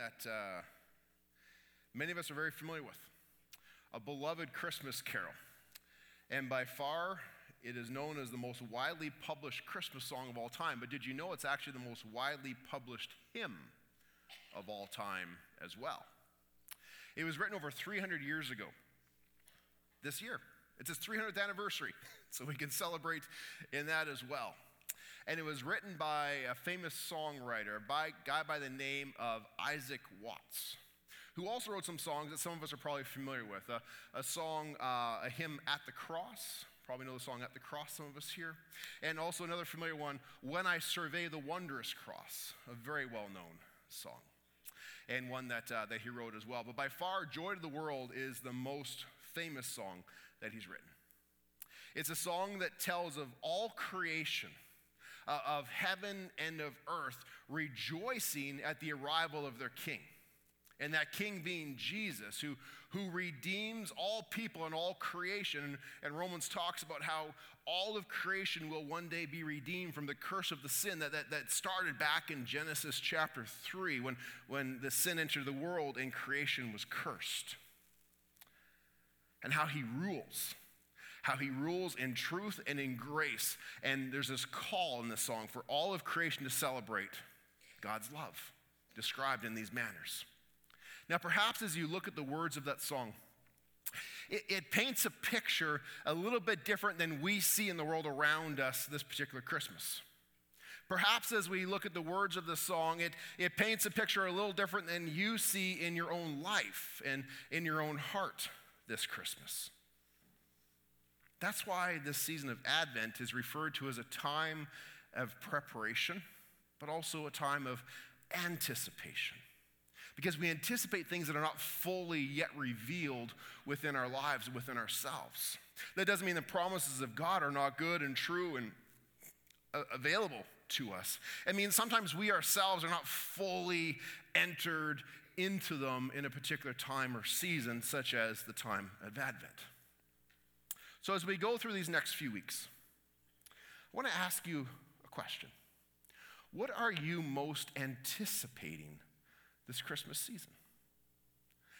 that uh, many of us are very familiar with a beloved Christmas carol. And by far, it is known as the most widely published Christmas song of all time. But did you know it's actually the most widely published hymn of all time as well? It was written over 300 years ago this year. It's its 300th anniversary, so we can celebrate in that as well. And it was written by a famous songwriter, a guy by the name of Isaac Watts, who also wrote some songs that some of us are probably familiar with. A, a song, uh, a hymn, At the Cross. Probably know the song At the Cross, some of us here. And also another familiar one, When I Survey the Wondrous Cross, a very well known song. And one that, uh, that he wrote as well. But by far, Joy to the World is the most famous song that he's written. It's a song that tells of all creation, uh, of heaven and of earth, rejoicing at the arrival of their king. And that king being Jesus, who, who redeems all people and all creation. And Romans talks about how all of creation will one day be redeemed from the curse of the sin that, that, that started back in Genesis chapter 3 when, when the sin entered the world and creation was cursed and how he rules. How he rules in truth and in grace. And there's this call in this song for all of creation to celebrate God's love, described in these manners. Now, perhaps as you look at the words of that song, it, it, paints a picture a little bit different than we see in the world around us this particular Christmas. Perhaps as we look at the words of the song, it, it paints a picture a little different than you see in your own life and in your own heart this Christmas. That's why this season of Advent is referred to as a time of preparation, but also a time of anticipation. Because we anticipate things that are not fully yet revealed within our lives, within ourselves. That doesn't mean the promises of God are not good and true and available to us. It means sometimes we ourselves are not fully entered into them in a particular time or season, such as the time of Advent. So, as we go through these next few weeks, I want to ask you a question. What are you most anticipating this Christmas season?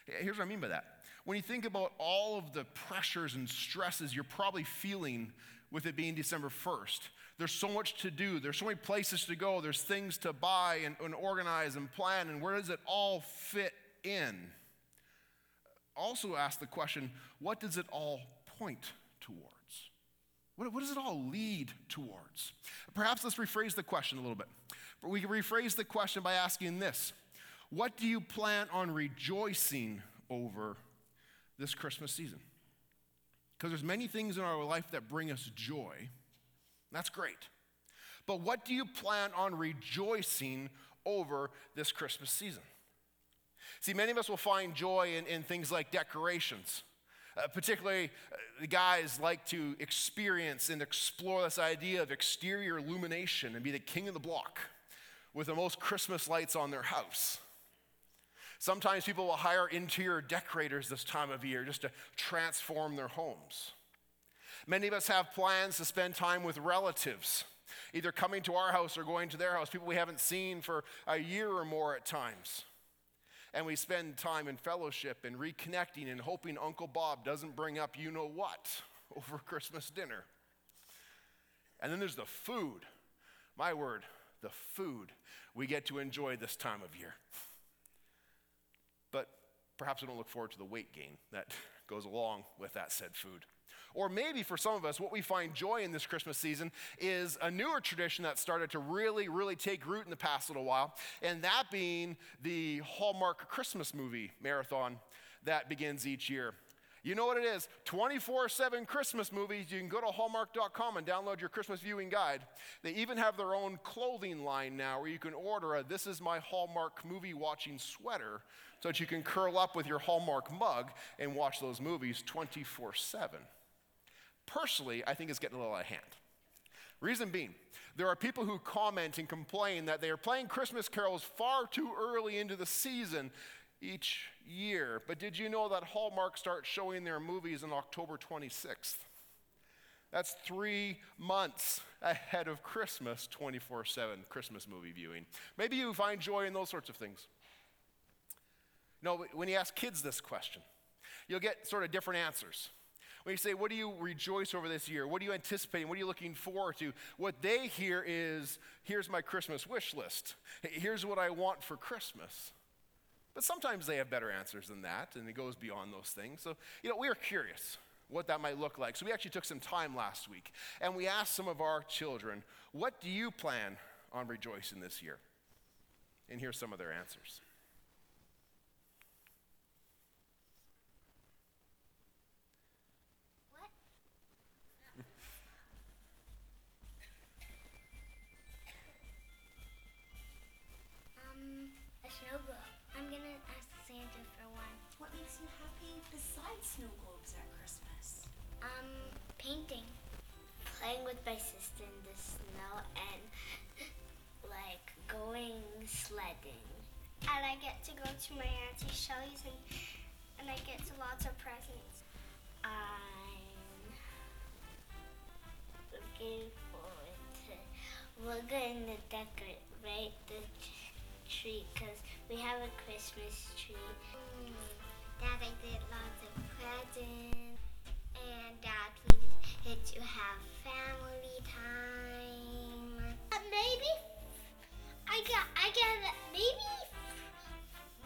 Here's what I mean by that. When you think about all of the pressures and stresses you're probably feeling with it being December 1st, there's so much to do. There's so many places to go. There's things to buy and, and organize and plan. And where does it all fit in? Also, ask the question what does it all point towards? What, what does it all lead towards? Perhaps let's rephrase the question a little bit. But we can rephrase the question by asking this What do you plan on rejoicing over this Christmas season? Because there's many things in our life that bring us joy that's great. But what do you plan on rejoicing over this Christmas season? See, many of us will find joy in, in things like decorations. Uh, particularly, uh, guys like to experience and explore this idea of exterior illumination and be the king of the block with the most Christmas lights on their house. Sometimes people will hire interior decorators this time of year just to transform their homes. Many of us have plans to spend time with relatives, either coming to our house or going to their house, people we haven't seen for a year or more at times. And we spend time in fellowship and reconnecting and hoping Uncle Bob doesn't bring up you know what over Christmas dinner. And then there's the food. My word, the food we get to enjoy this time of year. But perhaps we don't look forward to the weight gain that goes along with that said food. Or maybe for some of us, what we find joy in this Christmas season is a newer tradition that started to really, really take root in the past little while, and that being the Hallmark Christmas movie marathon that begins each year. You know what it is 24 7 Christmas movies. You can go to hallmark.com and download your Christmas viewing guide. They even have their own clothing line now where you can order a This is my Hallmark movie watching sweater so that you can curl up with your Hallmark mug and watch those movies 24 7 personally, I think it's getting a little out of hand. Reason being, there are people who comment and complain that they are playing Christmas carols far too early into the season each year. But did you know that Hallmark starts showing their movies on October 26th? That's three months ahead of Christmas, 24 7 Christmas movie viewing. Maybe you find joy in those sorts of things. No, when you ask kids this question, you'll get sort of different answers. When you say, What do you rejoice over this year? What are you anticipating? What are you looking forward to? What they hear is, Here's my Christmas wish list. Here's what I want for Christmas. But sometimes they have better answers than that, and it goes beyond those things. So, you know, we are curious what that might look like. So, we actually took some time last week and we asked some of our children, What do you plan on rejoicing this year? And here's some of their answers. With my sister in the snow and like going sledding. And I get to go to my Auntie Shelly's and, and I get to lots of presents. I'm looking forward to we're going to decorate the tree because we have a Christmas tree. Mm. Dad, I did lots of presents. And Dad, get to have family time. Uh, maybe I got, I got, maybe,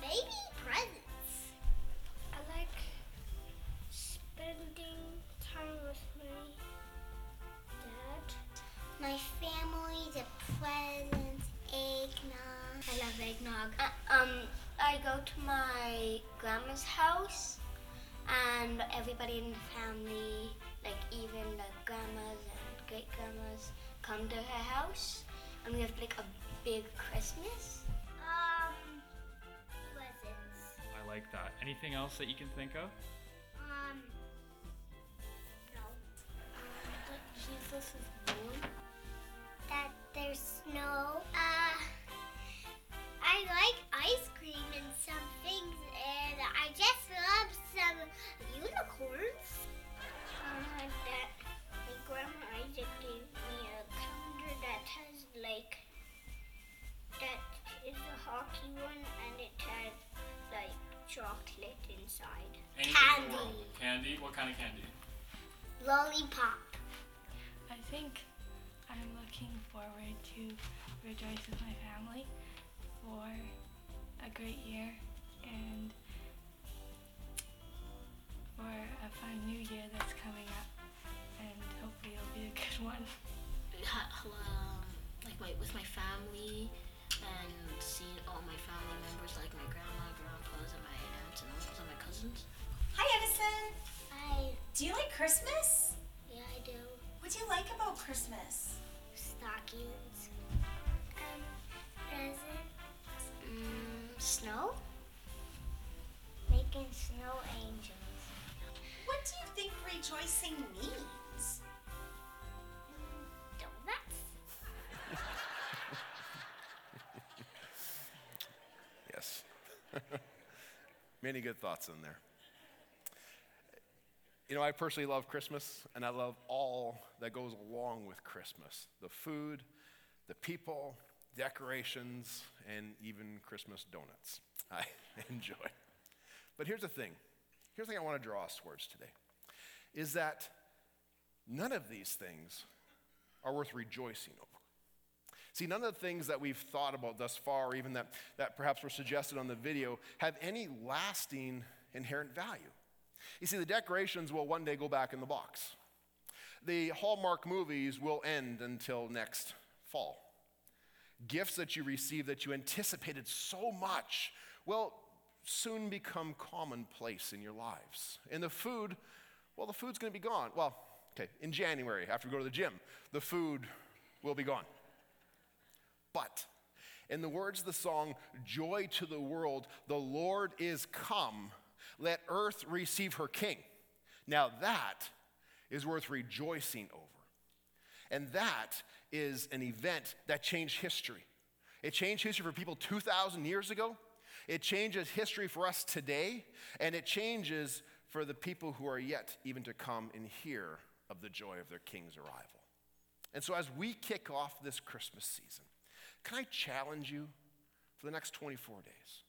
maybe presents. I like spending time with my dad. My family, the presents, eggnog. I love eggnog. Uh, um, I go to my grandma's house, and everybody in the family, like even the grandmas and great grandmas, come to her house, and we have like a big Christmas. Um, presents. I like that. Anything else that you can think of? Um, no. That Jesus is born. That there's snow. Uh, snow? Making snow angels. What do you think rejoicing means? Donuts. Yes. Many good thoughts in there. You know, I personally love Christmas, and I love all that goes along with Christmas the food, the people, decorations, and even Christmas donuts. I enjoy. But here's the thing here's the thing I want to draw us towards today is that none of these things are worth rejoicing over. See, none of the things that we've thought about thus far, or even that, that perhaps were suggested on the video, have any lasting inherent value. You see, the decorations will one day go back in the box. The Hallmark movies will end until next fall. Gifts that you receive that you anticipated so much will soon become commonplace in your lives. And the food, well, the food's gonna be gone. Well, okay, in January, after we go to the gym, the food will be gone. But in the words of the song, Joy to the World, the Lord is come. Let earth receive her king. Now that is worth rejoicing over. And that is an event that changed history. It changed history for people 2,000 years ago. It changes history for us today. And it changes for the people who are yet even to come and hear of the joy of their king's arrival. And so, as we kick off this Christmas season, can I challenge you for the next 24 days?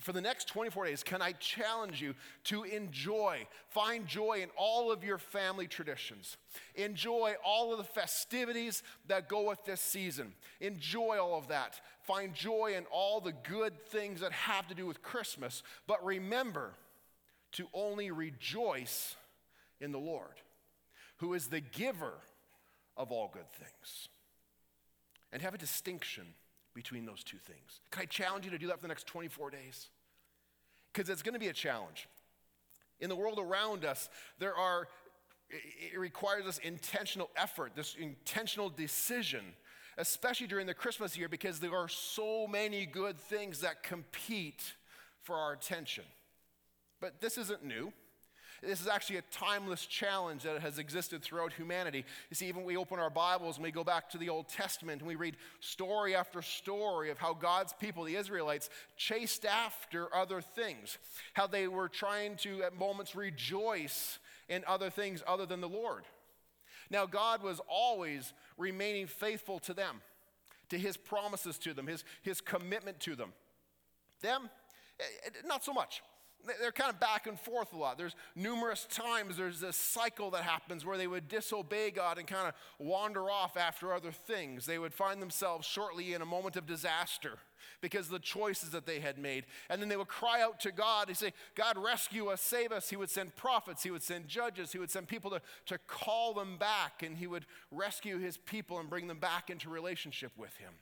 For the next 24 days, can I challenge you to enjoy, find joy in all of your family traditions? Enjoy all of the festivities that go with this season. Enjoy all of that. Find joy in all the good things that have to do with Christmas. But remember to only rejoice in the Lord, who is the giver of all good things. And have a distinction between those two things. Can I challenge you to do that for the next 24 days? Because it's going to be a challenge. In the world around us, there are, it requires this intentional effort, this intentional decision, especially during the Christmas year, because there are so many good things that compete for our attention. But this isn't new. This is actually a timeless challenge that has existed throughout humanity. You see, even when we open our Bibles and we go back to the Old Testament and we read story after story of how God's people, the Israelites, chased after other things, how they were trying to, at moments, rejoice in other things other than the Lord. Now, God was always remaining faithful to them, to his promises to them, his, his commitment to them. Them, eh, eh, not so much they're kind of back and forth a lot. There's numerous times there's this cycle that happens where they would disobey God and kind of wander off after other things. They would find themselves shortly in a moment of disaster because of the choices that they had made. And then they would cry out to God. and say, God, rescue us, save us. He would send prophets, He would send judges, He would send people to, to call them back, and He would rescue His people and bring them back into relationship with Him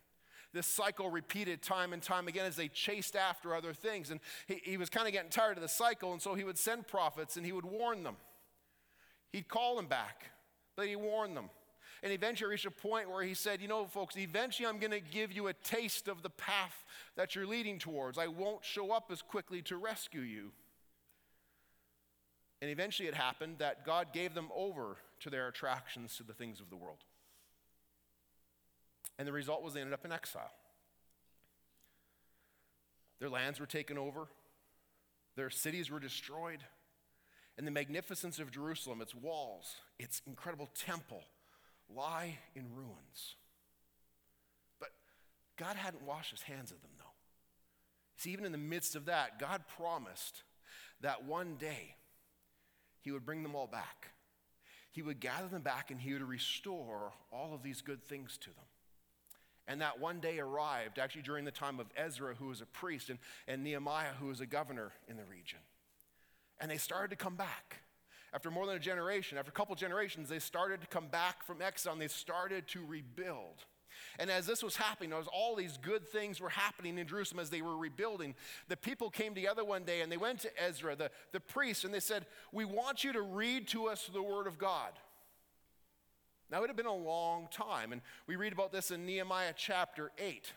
this cycle repeated time and time again as they chased after other things. And he, he was kind of getting tired of the cycle, and so he would send prophets and he would warn them. He'd call them back, but he warned them. And eventually reached a point where he said, You know, folks, eventually I'm going to give you a taste of the path that you're leading towards. I won't show up as quickly to rescue you. And eventually it happened that God gave them over to their attractions to the things of the world. And the result was they ended up in exile. Their lands were taken over, their cities were destroyed, and the magnificence of Jerusalem, its walls, its incredible temple, lie in ruins. But God hadn't washed his hands of them, though. See, even in the midst of that, God promised that one day he would bring them all back. He would gather them back and he would restore all of these good things to them. And that one day arrived, actually during the time of Ezra, who was a priest, and, and Nehemiah, who was a governor in the region. And they started to come back. After more than a generation, after a couple generations, they started to come back from exile and they started to rebuild. And as this was happening, as all these good things were happening in Jerusalem as they were rebuilding, the people came together one day and they went to Ezra, the, the priest, and they said, We want you to read to us the word of God. Now, it have been a long time. And we read about this in Nehemiah chapter 8,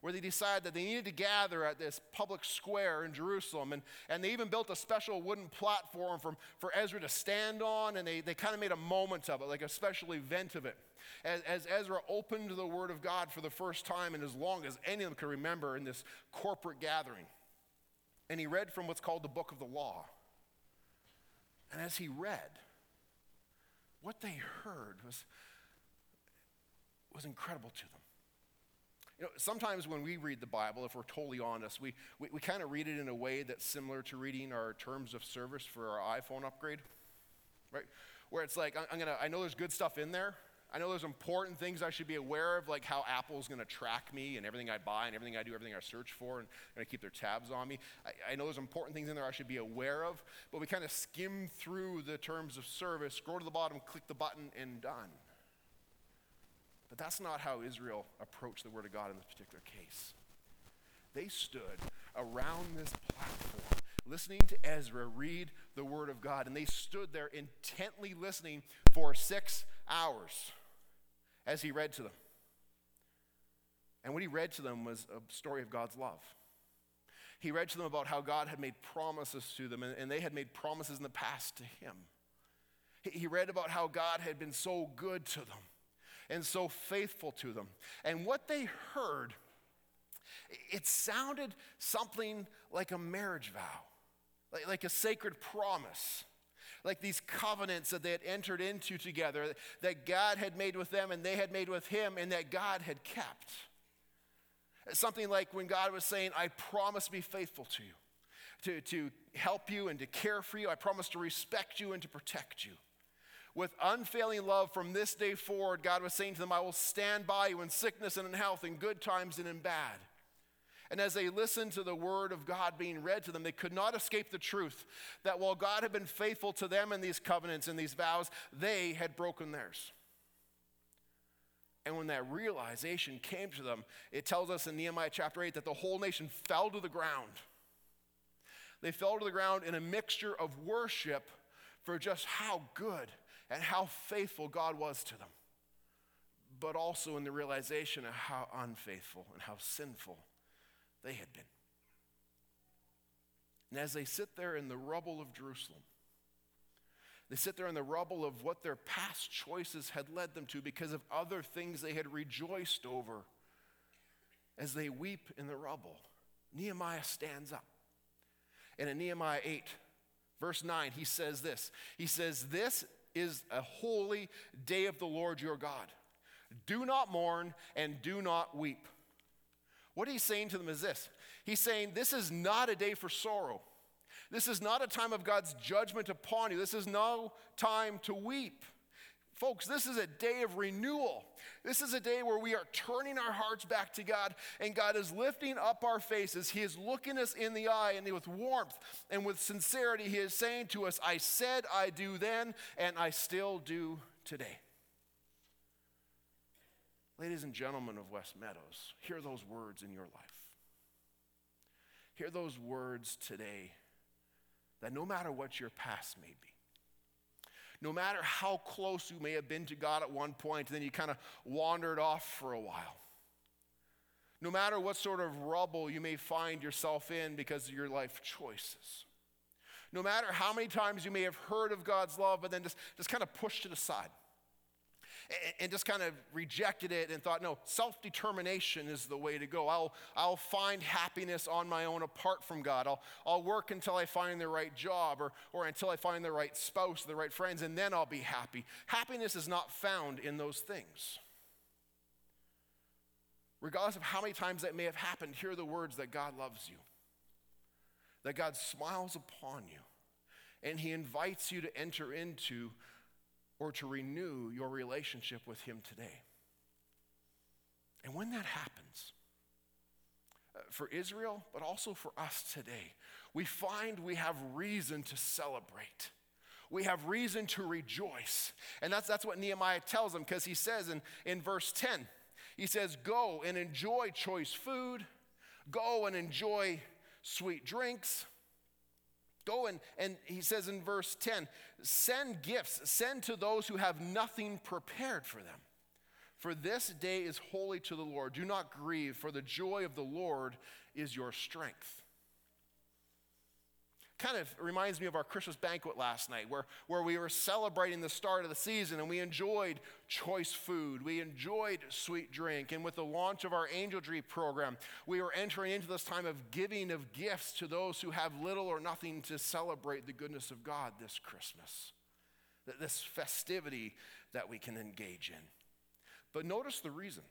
where they decided that they needed to gather at this public square in Jerusalem. And, and they even built a special wooden platform for, for Ezra to stand on. And they, they kind of made a moment of it, like a special event of it. As, as Ezra opened the Word of God for the first time, and as long as any of them could remember in this corporate gathering. And he read from what's called the book of the law. And as he read, what they heard was, was incredible to them. You know, sometimes when we read the Bible, if we're totally honest, we, we, we kind of read it in a way that's similar to reading our terms of service for our iPhone upgrade, right? Where it's like, I'm gonna, I know there's good stuff in there, I know there's important things I should be aware of, like how Apple's going to track me and everything I buy and everything I do, everything I search for, and they're going to keep their tabs on me. I, I, know there's important things in there I should be aware of, but we kind of skim through the terms of service, scroll to the bottom, click the button, and done. But that's not how Israel approached the Word of God in this particular case. They stood around this platform listening to Ezra read the Word of God, and they stood there intently listening for six hours as he read to them. And what he read to them was a story of God's love. He read to them about how God had made promises to them, and, and they had made promises in the past to him. He, he read about how God had been so good to them and so faithful to them. And what they heard, it sounded something like a marriage vow, like, like a sacred promise like these covenants that they had entered into together, that God had made with them and they had made with him, and that God had kept. Something like when God was saying, I promise to be faithful to you, to, to help you and to care for you. I promise to respect you and to protect you. With unfailing love from this day forward, God was saying to them, I will stand by you in sickness and in health, in good times and in bad. And as they listened to the word of God being read to them, they could not escape the truth that while God had been faithful to them in these covenants and these vows, they had broken theirs. And when that realization came to them, it tells us in Nehemiah chapter 8 that the whole nation fell to the ground. They fell to the ground in a mixture of worship for just how good and how faithful God was to them, but also in the realization of how unfaithful and how sinful they had been. And as they sit there in the rubble of Jerusalem, they sit there in the rubble of what their past choices had led them to because of other things they had rejoiced over. As they weep in the rubble, Nehemiah stands up. And in Nehemiah 8, verse 9, he says this He says, This is a holy day of the Lord your God. Do not mourn and do not weep. What he's saying to them is this He's saying, This is not a day for sorrow. This is not a time of God's judgment upon you. This is no time to weep. Folks, this is a day of renewal. This is a day where we are turning our hearts back to God, and God is lifting up our faces. He is looking us in the eye, and with warmth and with sincerity, He is saying to us, I said I do then, and I still do today. Ladies and gentlemen of West Meadows, hear those words in your life. Hear those words today that no matter what your past may be, no matter how close you may have been to God at one point, then you kind of wandered off for a while. No matter what sort of rubble you may find yourself in because of your life choices. No matter how many times you may have heard of God's love, but then just, just kind of pushed it aside and just kind of rejected it and thought, no, self determination is the way to go. I'll, I'll find happiness on my own apart from God. I'll, I'll work until I find the right job or, or until I find the right spouse, the right friends, and then I'll be happy. Happiness is not found in those things. Regardless of how many times that may have happened, hear the words that God loves you, that God smiles upon you, and He invites you to enter into or to renew your relationship with Him today. And when that happens, uh, for Israel, but also for us today, we find we have reason to celebrate. We have reason to rejoice. And that's, that's what Nehemiah tells them because he says in, in verse 10, he says, Go and enjoy choice food, go and enjoy sweet drinks Go and, and he says in verse 10 send gifts, send to those who have nothing prepared for them. For this day is holy to the Lord. Do not grieve, for the joy of the Lord is your strength kind of reminds me of our Christmas banquet last night, where, where we were celebrating the start of the season and we enjoyed choice food, we enjoyed sweet drink. And with the launch of our Angel Tree program, we were entering into this time of giving of gifts to those who have little or nothing to celebrate the goodness of God this Christmas, this festivity that we can engage in. But notice the reason.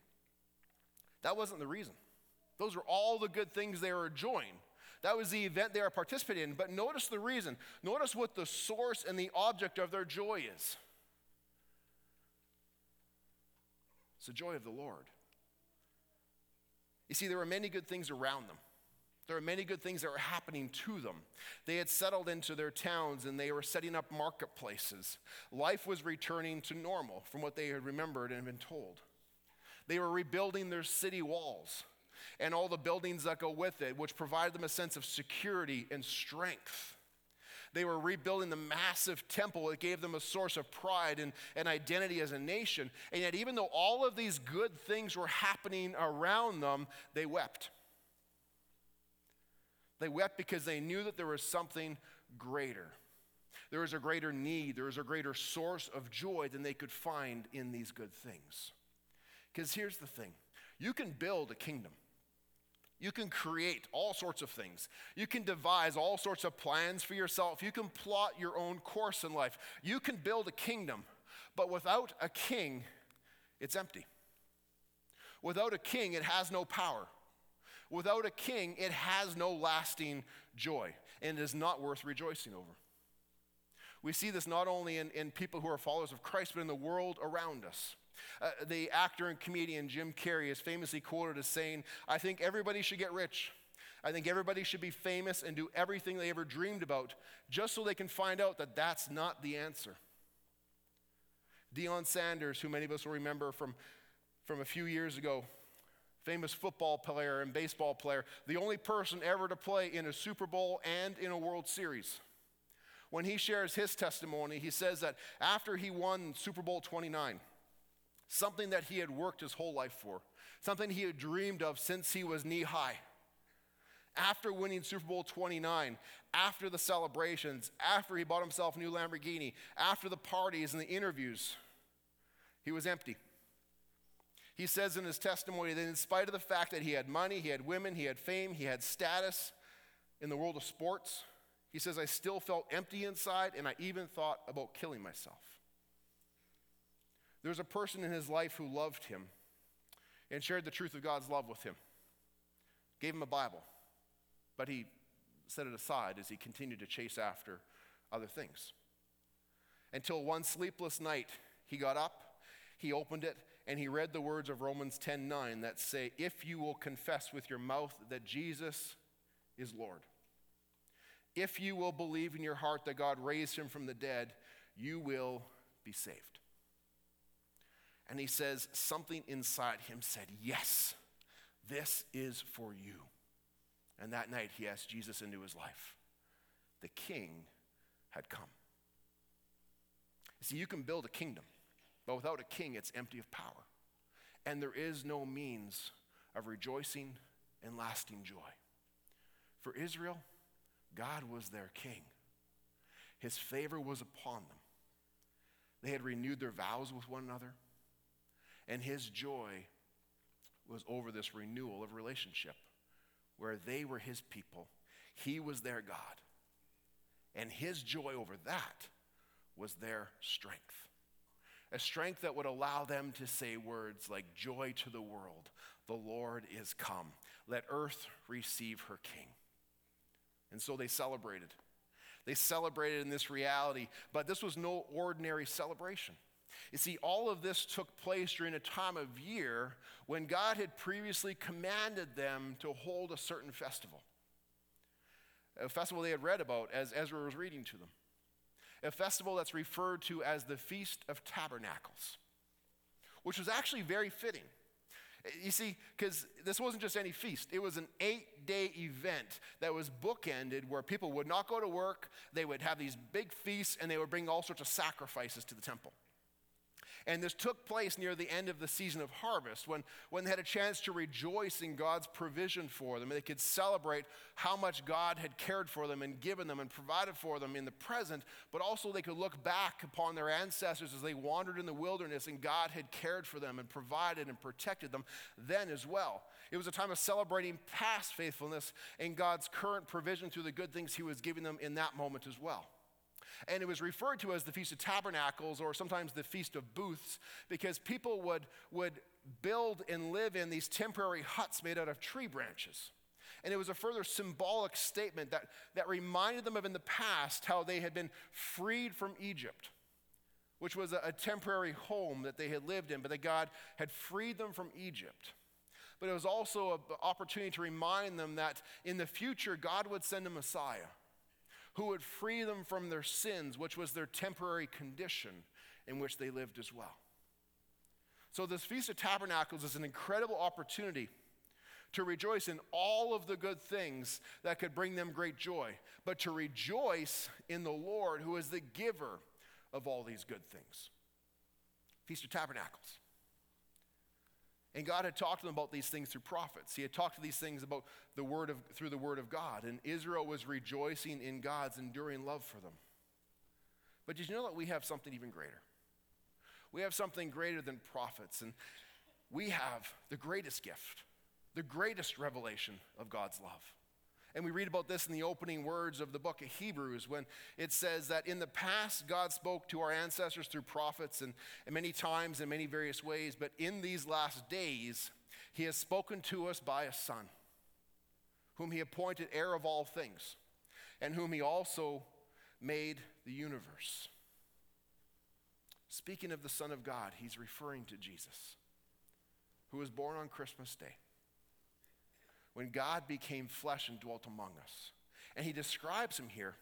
That wasn't the reason. Those were all the good things they were enjoying. That was the event they were participating in. But notice the reason. Notice what the source and the object of their joy is. It's the joy of the Lord. You see, there were many good things around them. There were many good things that were happening to them. They had settled into their towns and they were setting up marketplaces. Life was returning to normal from what they had remembered and been told. They were rebuilding their city walls and all the buildings that go with it, which provided them a sense of security and strength. They were rebuilding the massive temple. It gave them a source of pride and, and identity as a nation. And yet, even though all of these good things were happening around them, they wept. They wept because they knew that there was something greater. There was a greater need, there was a greater source of joy than they could find in these good things. Because here's the thing you can build a kingdom. You can create all sorts of things. You can devise all sorts of plans for yourself. You can plot your own course in life. You can build a kingdom, but without a king, it's empty. Without a king, it has no power. Without a king, it has no lasting joy and is not worth rejoicing over. We see this not only in, in people who are followers of Christ, but in the world around us. Uh, the actor and comedian Jim Carrey is famously quoted as saying, I think everybody should get rich. I think everybody should be famous and do everything they ever dreamed about just so they can find out that that's not the answer. Deion Sanders, who many of us will remember from, from a few years ago, famous football player and baseball player, the only person ever to play in a Super Bowl and in a World Series. When he shares his testimony, he says that after he won Super Bowl 29, something that he had worked his whole life for, something he had dreamed of since he was knee high, after winning Super Bowl 29, after the celebrations, after he bought himself a new Lamborghini, after the parties and the interviews, he was empty. He says in his testimony that in spite of the fact that he had money, he had women, he had fame, he had status in the world of sports, he says, I still felt empty inside and I even thought about killing myself. There was a person in his life who loved him and shared the truth of God's love with him, gave him a Bible but he set it aside as he continued to chase after other things. Until one sleepless night, he got up, he opened it, and he read the words of Romans 10:9 that say, "If you will confess with your mouth that Jesus is Lord, if you will believe in your heart that God raised him from the dead, you will be saved." And he says something inside him said, "Yes, this is for you." And that night, he asked Jesus into his life. The king had come. See, you can build a kingdom, but without a king, it's empty of power. And there is no means of rejoicing and lasting joy. For Israel, God was their king, his favor was upon them. They had renewed their vows with one another, and his joy was over this renewal of relationship where they were his people, he was their God. And his joy over that was their strength. A strength that would allow them to say words like, Joy to the world, the Lord is come. Let earth receive her king. And so they celebrated. They celebrated in this reality, but this was no ordinary celebration. You see, all of this took place during a time of year when God had previously commanded them to hold a certain festival. A festival they had read about as Ezra was reading to them. A festival that's referred to as the Feast of Tabernacles, which was actually very fitting. You see, because this wasn't just any feast, it was an eight day event that was bookended where people would not go to work, they would have these big feasts, and they would bring all sorts of sacrifices to the temple. And this took place near the end of the season of harvest when, when they had a chance to rejoice in God's provision for them. And They could celebrate how much God had cared for them and given them and provided for them in the present, but also they could look back upon their ancestors as they wandered in the wilderness and God had cared for them and provided and protected them then as well. It was a time of celebrating past faithfulness and God's current provision through the good things He was giving them in that moment as well. And it was referred to as the Feast of Tabernacles or sometimes the Feast of Booths because people would, would build and live in these temporary huts made out of tree branches. And it was a further symbolic statement that, that reminded them of in the past how they had been freed from Egypt, which was a, a temporary home that they had lived in, but that God had freed them from Egypt. But it was also an opportunity to remind them that in the future, God would send a Messiah who would free them from their sins, which was their temporary condition in which they lived as well. So, this Feast of Tabernacles is an incredible opportunity to rejoice in all of the good things that could bring them great joy, but to rejoice in the Lord who is the giver of all these good things. Feast of Tabernacles. And God had talked to them about these things through prophets. He had talked to these things about the word of through the word of God. And Israel was rejoicing in God's enduring love for them. But did you know that we have something even greater? We have something greater than prophets, and we have the greatest gift, the greatest revelation of God's love. And we read about this in the opening words of the book of Hebrews when it says that in the past God spoke to our ancestors through prophets and, and many times in many various ways, but in these last days he has spoken to us by a son, whom he appointed heir of all things, and whom he also made the universe. Speaking of the Son of God, he's referring to Jesus, who was born on Christmas Day, when God became flesh and dwelt among us. And he describes him here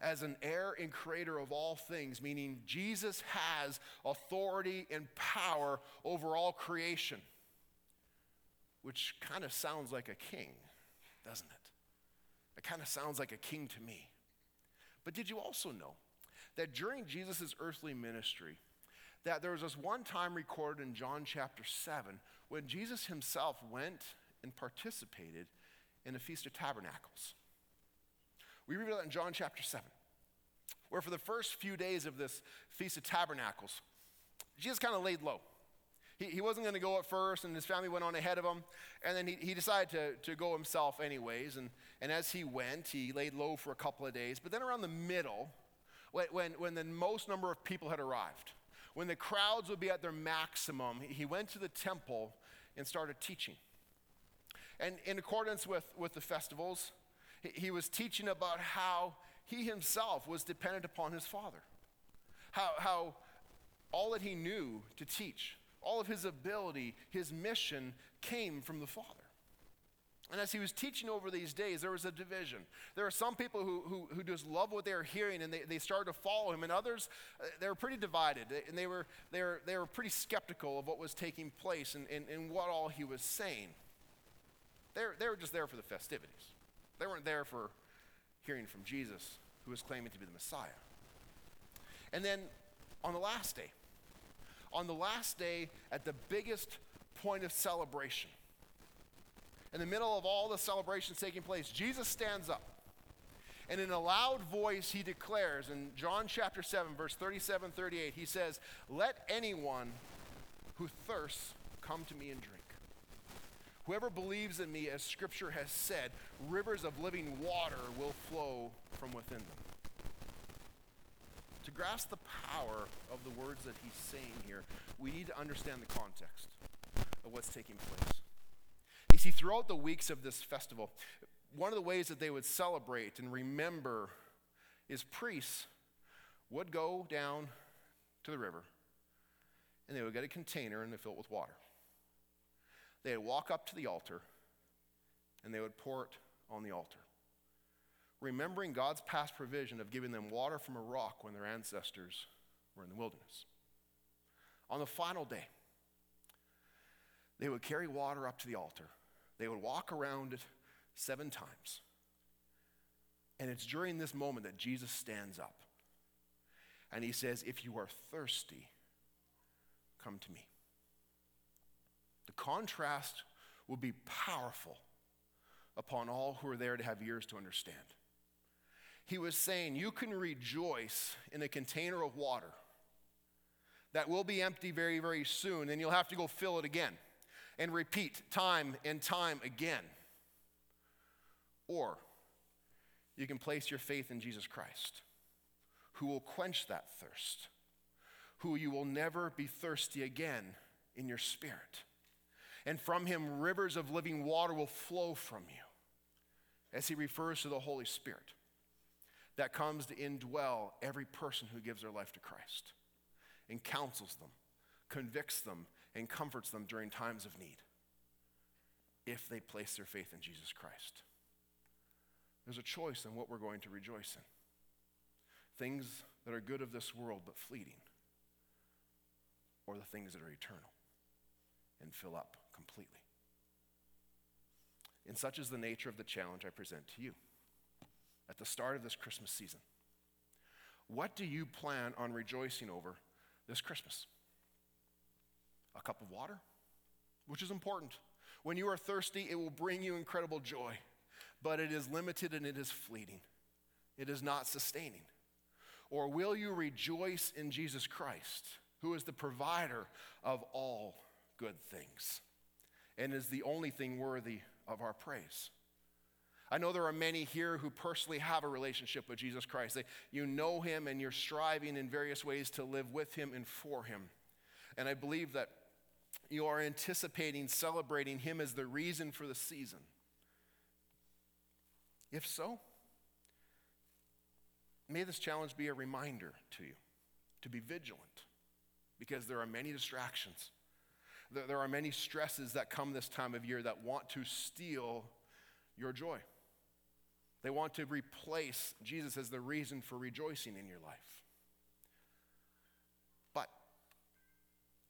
as an heir and creator of all things, meaning Jesus has authority and power over all creation, which kind of sounds like a king, doesn't it? It kind of sounds like a king to me. But did you also know that during Jesus' earthly ministry, that there was this one time recorded in John chapter 7 when Jesus himself went and participated in a Feast of Tabernacles. We read that in John chapter 7, where for the first few days of this Feast of Tabernacles, Jesus kind of laid low. He, he wasn't going to go at first, and his family went on ahead of him. And then he, he decided to, to go himself, anyways. And, and as he went, he laid low for a couple of days. But then around the middle, when, when, when the most number of people had arrived, when the crowds would be at their maximum, he went to the temple and started teaching. And in accordance with, with the festivals, he was teaching about how he himself was dependent upon his father. How, how all that he knew to teach, all of his ability, his mission came from the Father. And as he was teaching over these days, there was a division. There are some people who, who, who just love what they were hearing and they, they started to follow him, and others, uh, they were pretty divided. And they were, they, were, they were pretty skeptical of what was taking place and, and, and what all he was saying. They were, they were just there for the festivities. They weren't there for hearing from Jesus, who was claiming to be the Messiah. And then on the last day, on the last day, at the biggest point of celebration, in the middle of all the celebrations taking place, Jesus stands up. And in a loud voice, he declares in John chapter 7, verse 37 38, he says, Let anyone who thirsts come to me and drink. Whoever believes in me, as scripture has said, rivers of living water will flow from within them. To grasp the power of the words that he's saying here, we need to understand the context of what's taking place. You see, throughout the weeks of this festival, one of the ways that they would celebrate and remember is priests would go down to the river and they would get a container and they fill it with water. They would walk up to the altar and they would pour it on the altar. Remembering God's past provision of giving them water from a rock when their ancestors were in the wilderness. On the final day, they would carry water up to the altar. They would walk around it seven times. And it's during this moment that Jesus stands up. And he says, If you are thirsty, come to me. The contrast will be powerful upon all who are there to have ears to understand. He was saying, You can rejoice in a container of water that will be empty very, very soon, and you'll have to go fill it again and repeat time and time again. Or you can place your faith in Jesus Christ, who will quench that thirst, who you will never be thirsty again in your spirit and from him rivers of living water will flow from you. As he refers to the Holy Spirit that comes to indwell every person who gives their life to Christ and counsels them, convicts them, and comforts them during times of need if they place their faith in Jesus Christ. There's a choice in what we're going to rejoice in things that are good of this world but fleeting, or the things that are eternal and fill up completely. And such is the nature of the challenge I present to you at the start of this Christmas season. What do you plan on rejoicing over this Christmas? A cup of water, which is important. When you are thirsty, it will bring you incredible joy, but it is limited and it is fleeting. It is not sustaining. Or will you rejoice in Jesus Christ, who is the provider of all good things? And is the only thing worthy of our praise. I know there are many here who personally have a relationship with Jesus Christ. They, you know him and you're striving in various ways to live with him and for him. And I believe that you are anticipating celebrating him as the reason for the season. If so, may this challenge be a reminder to you to be vigilant because there are many distractions. There, are many stresses that come this time of year that want to steal your joy. They want to replace Jesus as the reason for rejoicing in your life. But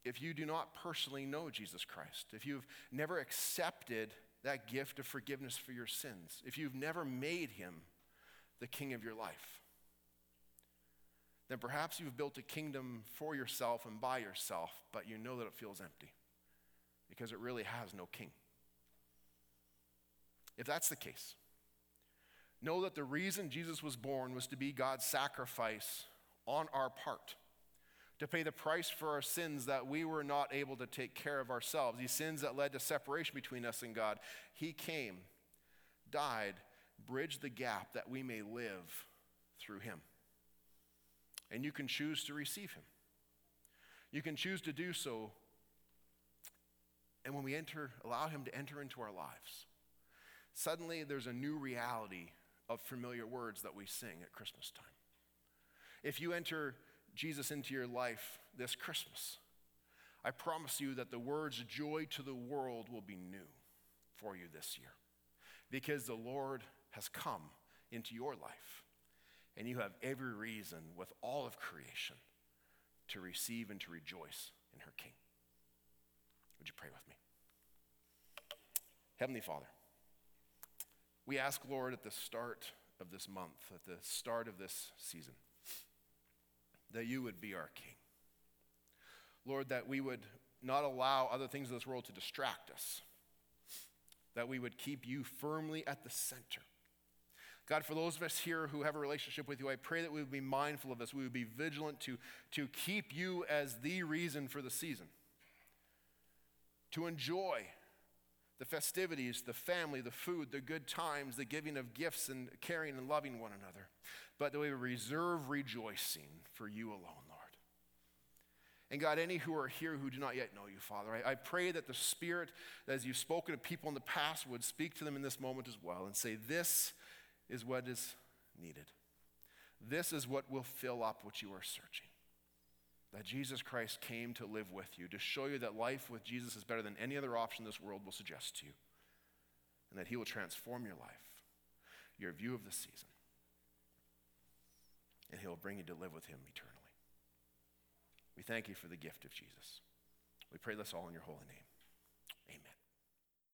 if you do not personally know Jesus Christ, if you've never accepted that gift of forgiveness for your sins, if you've never made him the king of your life, then perhaps you've built a kingdom for yourself and by yourself, but you know that it feels empty because it really has no king. If that's the case, know that the reason Jesus was born was to be God's sacrifice on our part, to pay the price for our sins that we were not able to take care of ourselves, these sins that led to separation between us and God. He came, died, bridged the gap that we may live through Him. And you can choose to receive Him. You can choose to do so. And when we enter, allow Him to enter into our lives, suddenly there's a new reality of familiar words that we sing at Christmas time. If you enter Jesus into your life this Christmas, I promise you that the words joy to the world will be new for you this year because the Lord has come into your life and you have every reason with all of creation to receive and to rejoice in her King. Would you pray with me? Heavenly Father, we ask, Lord, at the start of this month, at the start of this season, that you would be our King. Lord, that we would not allow other things in this world to distract us, that we would keep you firmly at the center. God, for those of us here who have a relationship with you, I pray that we would be mindful of this. We would be vigilant to, to keep you as the reason for the season, to enjoy the festivities, the family, the food, the good times, the giving of gifts, and caring and loving one another, but that we reserve rejoicing for you alone, Lord. And God, any who are here who do not yet know you, Father, I, I pray that the Spirit, as you've spoken to people in the past, would speak to them in this moment as well and say, This is what is needed. This is what will fill up what you are searching that Jesus Christ came to live with you, to show you that life with Jesus is better than any other option this world will suggest to you, and that He will transform your life, your view of the season, and He'll bring you to live with Him eternally. We thank you for the gift of Jesus. We pray this all in your holy name.